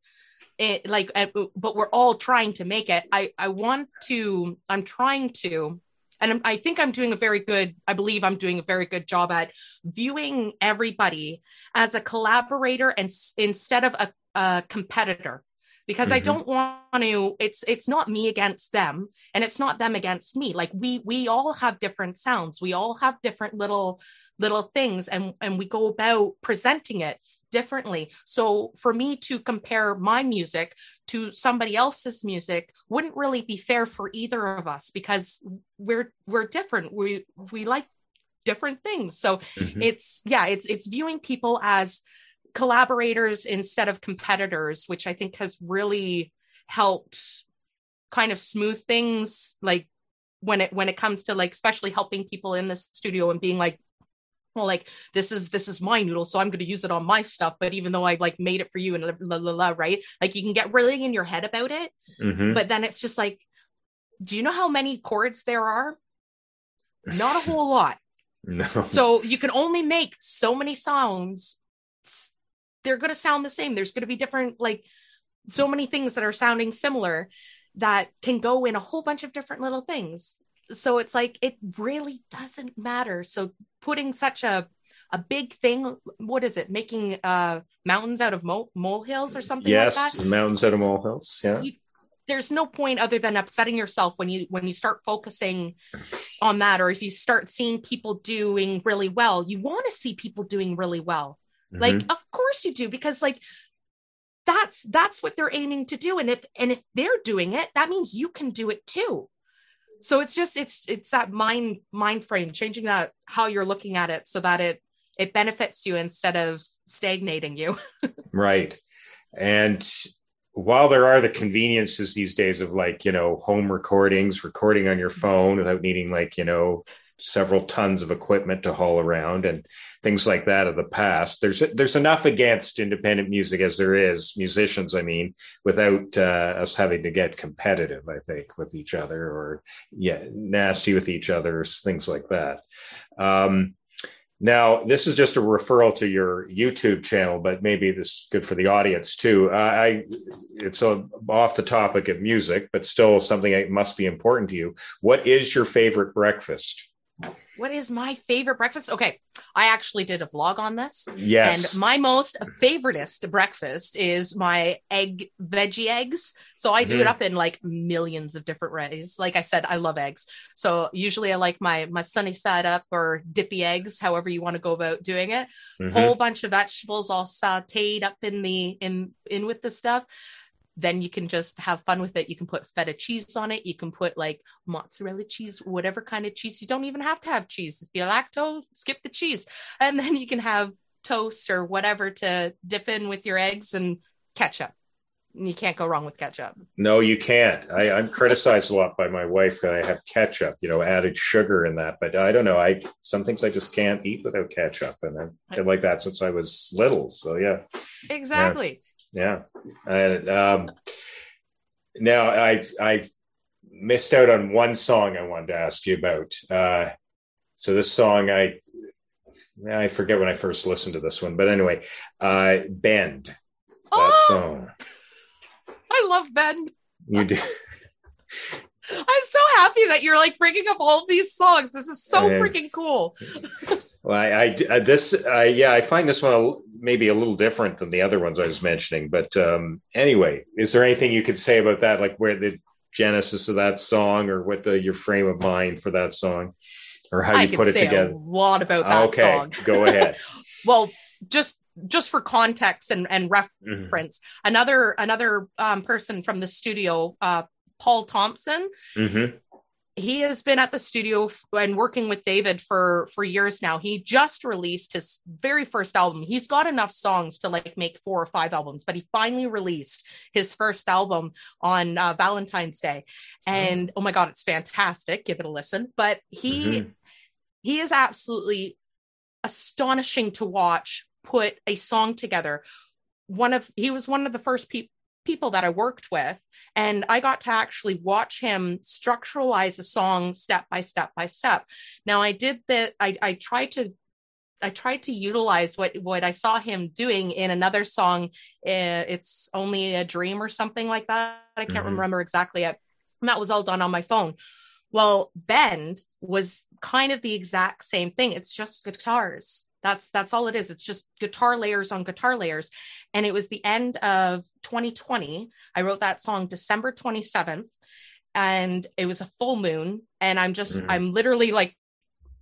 it like but we're all trying to make it. I i want to i'm trying to and i think i'm doing a very good i believe i'm doing a very good job at viewing everybody as a collaborator and instead of a, a competitor. Because mm-hmm. i don't want to it's it's not me against them and it's not them against me. Like we we all have different sounds. We all have different little little things and and we go about presenting it differently. So for me to compare my music to somebody else's music wouldn't really be fair for either of us because we're we're different. We we like different things. So mm-hmm. it's yeah, it's it's viewing people as collaborators instead of competitors, which I think has really helped kind of smooth things like when it when it comes to like especially helping people in the studio and being like well like this is this is my noodle so i'm going to use it on my stuff but even though i like made it for you and la, la, la, right? Like you can get really in your head about it mm-hmm. but then it's just like do you know how many chords there are? Not a whole lot. No. so you can only make so many sounds they're going to sound the same. There's going to be different like so many things that are sounding similar that can go in a whole bunch of different little things so it's like it really doesn't matter. So putting such a a big thing what is it? Making uh mountains out of mole, molehills or something yes like that? mountains out of molehills yeah. You, there's no point other than upsetting yourself when you when you start focusing on that or if you start seeing people doing really well you want to see people doing really well. Mm-hmm. like of course you do because like that's that's what they're aiming to do and if and if they're doing it that means you can do it too so it's just it's it's that mind mind frame changing that how you're looking at it so that it it benefits you instead of stagnating you. Right. And while there are the conveniences these days of like you know home recordings recording on your phone without needing like you know several tons of equipment to haul around and things like that of the past. There's there's enough against independent music as there is musicians. I mean, without uh, us having to get competitive, I think, with each other or yeah, nasty with each other, things like that. Um, now, this is just a referral to your YouTube channel, but maybe this is good for the audience too. Uh, I, it's a, off the topic of music, but still something that must be important to you. What is your favorite breakfast? What is my favorite breakfast? Okay, I actually did a vlog on this. Yes. And my most favoriteest breakfast is my egg veggie eggs. So I do mm-hmm. it up in like millions of different ways. Like I said, I love eggs. So usually I like my my sunny side up or dippy eggs, however you want to go about doing it. Mm-hmm. Whole bunch of vegetables all sauteed up in the in in with the stuff then you can just have fun with it. You can put feta cheese on it. You can put like mozzarella cheese, whatever kind of cheese. You don't even have to have cheese. If you lactose, skip the cheese. And then you can have toast or whatever to dip in with your eggs and ketchup. You can't go wrong with ketchup. No, you can't. I, am criticized a lot by my wife that I have ketchup, you know, added sugar in that. But I don't know. I some things I just can't eat without ketchup, and I've been like that since I was little. So yeah, exactly. Yeah, and um, now I I missed out on one song I wanted to ask you about. Uh, so this song I I forget when I first listened to this one, but anyway, uh, "Bend." That oh, song. I love "Bend." You do. I'm so happy that you're like bringing up all these songs. This is so freaking cool. well, I, I this, uh, yeah, I find this one maybe a little different than the other ones I was mentioning. But um, anyway, is there anything you could say about that, like where the genesis of that song, or what the, your frame of mind for that song, or how you put it together? A lot about that okay, song. go ahead. well, just just for context and, and mm-hmm. reference, mm-hmm. another another um, person from the studio, uh, Paul Thompson. Mm-hmm. He has been at the studio and working with David for for years now. He just released his very first album. He's got enough songs to like make four or five albums, but he finally released his first album on uh, Valentine's Day, and mm-hmm. oh my god, it's fantastic! Give it a listen. But he mm-hmm. he is absolutely astonishing to watch put a song together one of he was one of the first people people that I worked with. And I got to actually watch him structuralize a song step by step by step. Now I did that, I, I tried to I tried to utilize what what I saw him doing in another song. Uh, it's only a dream or something like that. I can't mm-hmm. remember exactly it. And that was all done on my phone. Well, Bend was kind of the exact same thing. It's just guitars. That's that's all it is. It's just guitar layers on guitar layers. And it was the end of 2020. I wrote that song December 27th and it was a full moon and I'm just mm-hmm. I'm literally like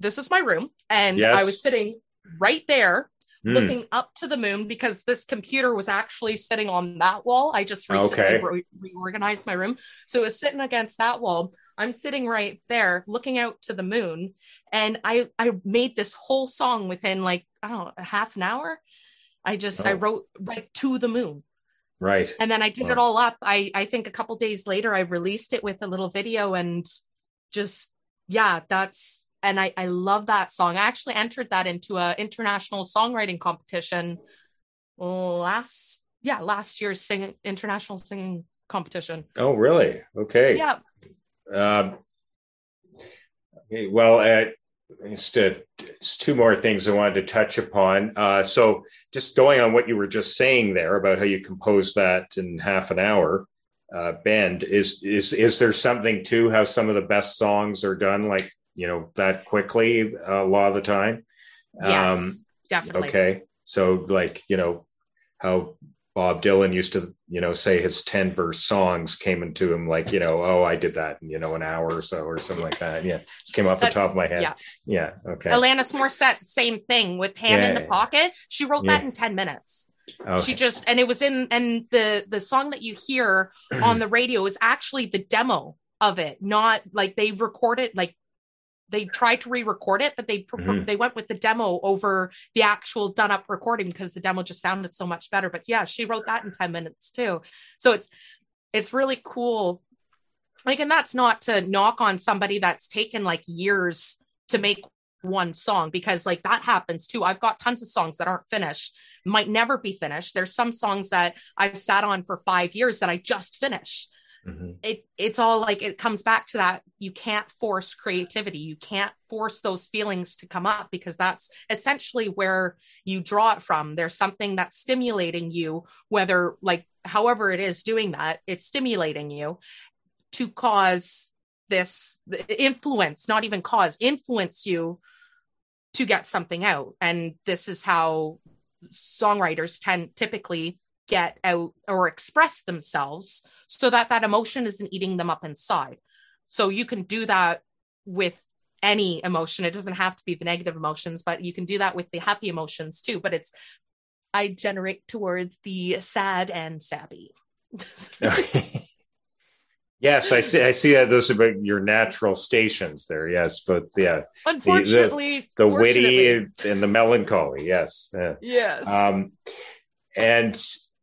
this is my room and yes. I was sitting right there mm. looking up to the moon because this computer was actually sitting on that wall. I just recently okay. re- reorganized my room. So it was sitting against that wall. I'm sitting right there looking out to the moon and I I made this whole song within like I don't know a half an hour. I just oh. I wrote right to the moon. Right. And then I did it all up. I I think a couple days later I released it with a little video and just yeah, that's and I I love that song. I actually entered that into a international songwriting competition last yeah, last year's singing international singing competition. Oh, really? Okay. Yeah. Um, okay, well, uh, just, uh, just two more things I wanted to touch upon. Uh, so, just going on what you were just saying there about how you compose that in half an hour, uh, bend is is is there something to how some of the best songs are done like you know that quickly uh, a lot of the time? Yes, um, definitely. Okay, so like you know how Bob Dylan used to, you know, say his 10 verse songs came into him like, you know, oh, I did that in, you know, an hour or so or something like that. Yeah. Just came off That's, the top of my head. Yeah. Yeah. Okay. Alanis Morissette, same thing with Hand yeah, in the Pocket. She wrote yeah. that in 10 minutes. Okay. She just, and it was in, and the, the song that you hear on the radio is actually the demo of it, not like they recorded, like they tried to re-record it, but they prefer, mm-hmm. they went with the demo over the actual done up recording because the demo just sounded so much better. But yeah, she wrote that in 10 minutes too. So it's it's really cool. Like, and that's not to knock on somebody that's taken like years to make one song because like that happens too. I've got tons of songs that aren't finished, might never be finished. There's some songs that I've sat on for five years that I just finished mm-hmm. it it's all like it comes back to that you can't force creativity you can't force those feelings to come up because that's essentially where you draw it from there's something that's stimulating you whether like however it is doing that it's stimulating you to cause this influence, not even cause, influence you to get something out. And this is how songwriters tend typically get out or express themselves so that that emotion isn't eating them up inside. So you can do that with any emotion. It doesn't have to be the negative emotions, but you can do that with the happy emotions too. But it's, I generate towards the sad and sappy. Yes, I see. I see that those are your natural stations there. Yes, but yeah, unfortunately, the, the, the witty and the melancholy. Yes, yes. Um, and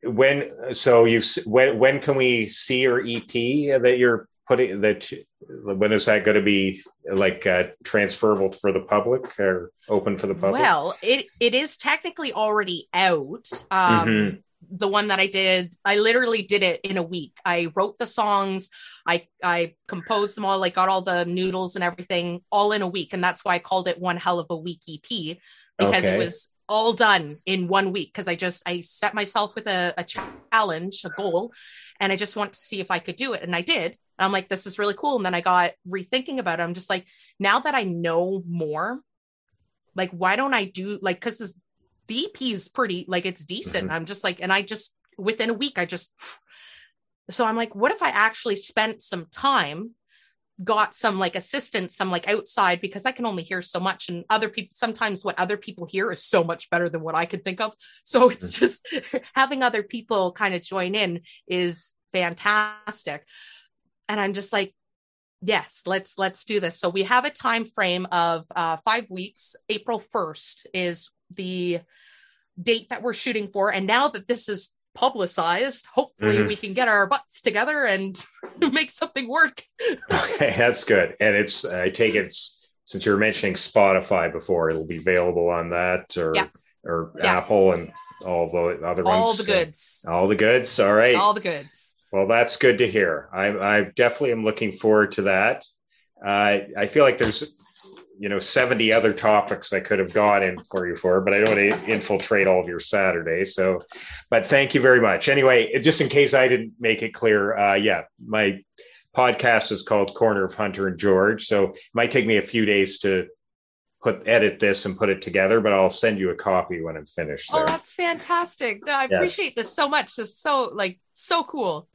when so you when when can we see your EP that you're putting that? When is that going to be like uh, transferable for the public or open for the public? Well, it it is technically already out. Um, mm-hmm the one that I did, I literally did it in a week. I wrote the songs, I I composed them all, like got all the noodles and everything all in a week, and that's why I called it one hell of a week EP because okay. it was all done in one week because I just I set myself with a, a challenge, a goal, and I just want to see if I could do it, and I did. And I'm like, this is really cool. And then I got rethinking about it. I'm just like, now that I know more, like, why don't I do like because this the EP is pretty like it's decent. Mm-hmm. I'm just like, and I just within a week, I just so I'm like, what if I actually spent some time, got some like assistance, some like outside because I can only hear so much, and other people sometimes what other people hear is so much better than what I could think of. So it's mm-hmm. just having other people kind of join in is fantastic. And I'm just like, yes let's let's do this so we have a time frame of uh, five weeks april 1st is the date that we're shooting for. And now that this is publicized, hopefully mm-hmm. we can get our butts together and make something work. okay, that's good. And it's, I take it, since you were mentioning Spotify before, it'll be available on that or, yeah. or yeah. Apple and all the other all ones. All the goods. All the goods. All right. All the goods. Well, that's good to hear. I, I definitely am looking forward to that. Uh, I feel like there's you know 70 other topics I could have gone in for you for, but I don't want to infiltrate all of your Saturday. So, but thank you very much. Anyway, just in case I didn't make it clear, uh, yeah, my podcast is called Corner of Hunter and George. So it might take me a few days to put edit this and put it together, but I'll send you a copy when I'm finished. Oh, there. Oh, that's fantastic! No, I yes. appreciate this so much. This is so like so cool.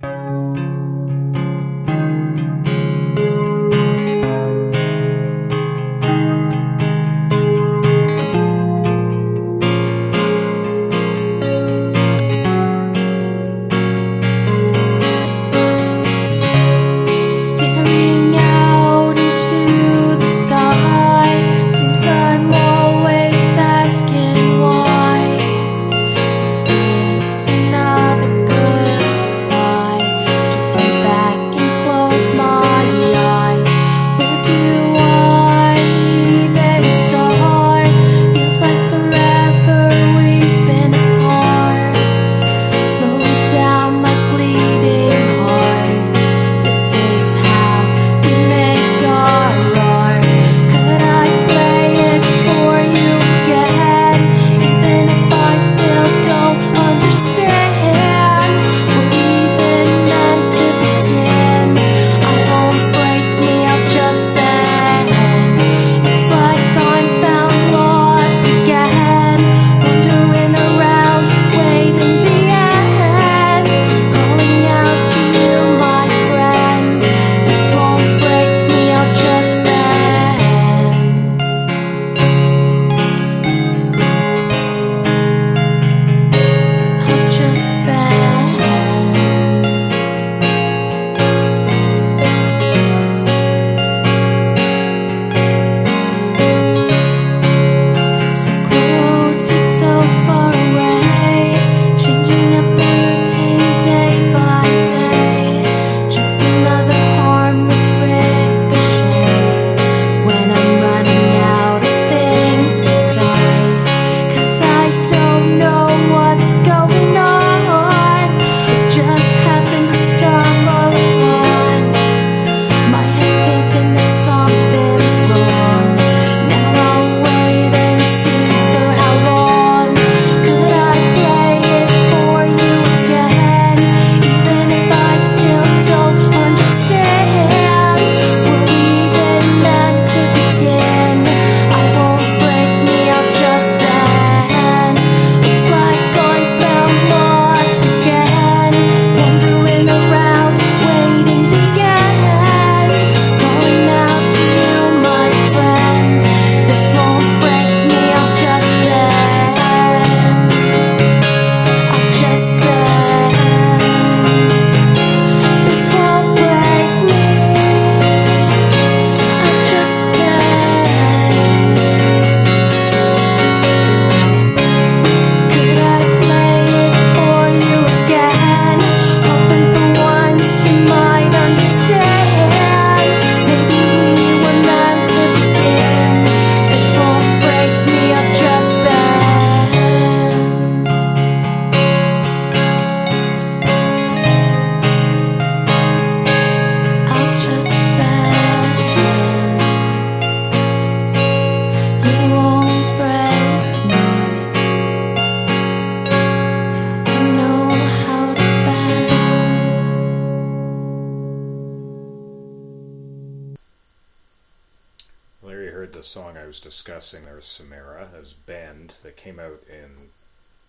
There's Bend, that came out in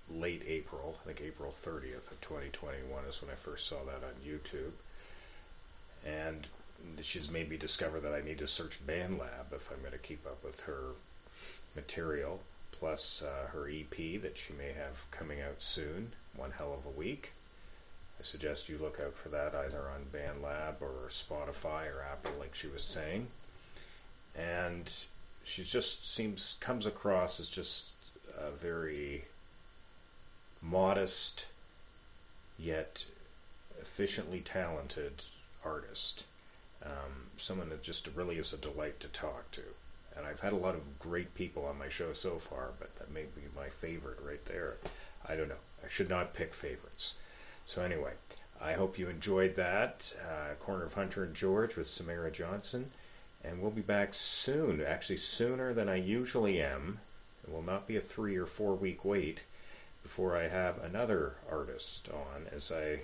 late April. I think April 30th of 2021 is when I first saw that on YouTube. And she's made me discover that I need to search BandLab if I'm going to keep up with her material, plus uh, her EP that she may have coming out soon, One Hell of a Week. I suggest you look out for that either on BandLab or Spotify or Apple, like she was saying. And she just seems comes across as just a very modest yet efficiently talented artist. Um, someone that just really is a delight to talk to. And I've had a lot of great people on my show so far, but that may be my favorite right there. I don't know. I should not pick favorites. So anyway, I hope you enjoyed that uh, corner of Hunter and George with Samara Johnson, and we'll be back soon. Actually, sooner than I usually am. It will not be a three or four week wait before I have another artist on. As I,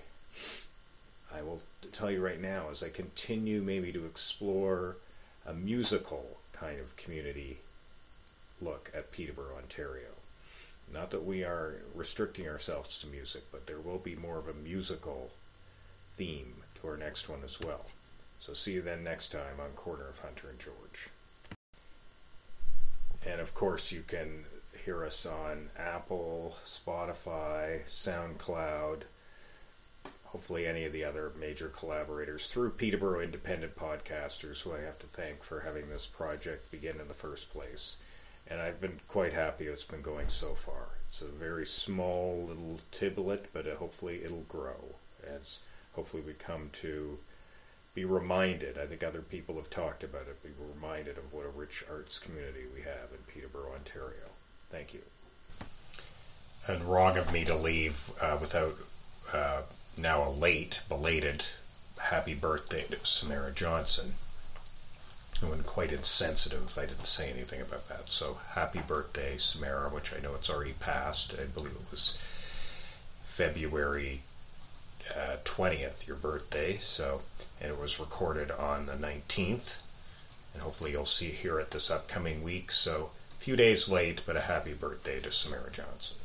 I will tell you right now, as I continue maybe to explore a musical kind of community look at Peterborough, Ontario. Not that we are restricting ourselves to music, but there will be more of a musical theme to our next one as well. So see you then next time on Corner of Hunter and George. And of course, you can hear us on Apple, Spotify, SoundCloud, hopefully any of the other major collaborators through Peterborough Independent Podcasters, who I have to thank for having this project begin in the first place and I've been quite happy it's been going so far. It's a very small little tiblet, but hopefully it'll grow as hopefully we come to be reminded. I think other people have talked about it. Be reminded of what a rich arts community we have in Peterborough, Ontario. Thank you. And wrong of me to leave uh, without uh, now a late, belated happy birthday to Samara Johnson and quite insensitive if I didn't say anything about that. So happy birthday, Samara, which I know it's already passed. I believe it was February uh, 20th, your birthday. So, and it was recorded on the 19th. And hopefully you'll see here at this upcoming week. So a few days late, but a happy birthday to Samara Johnson.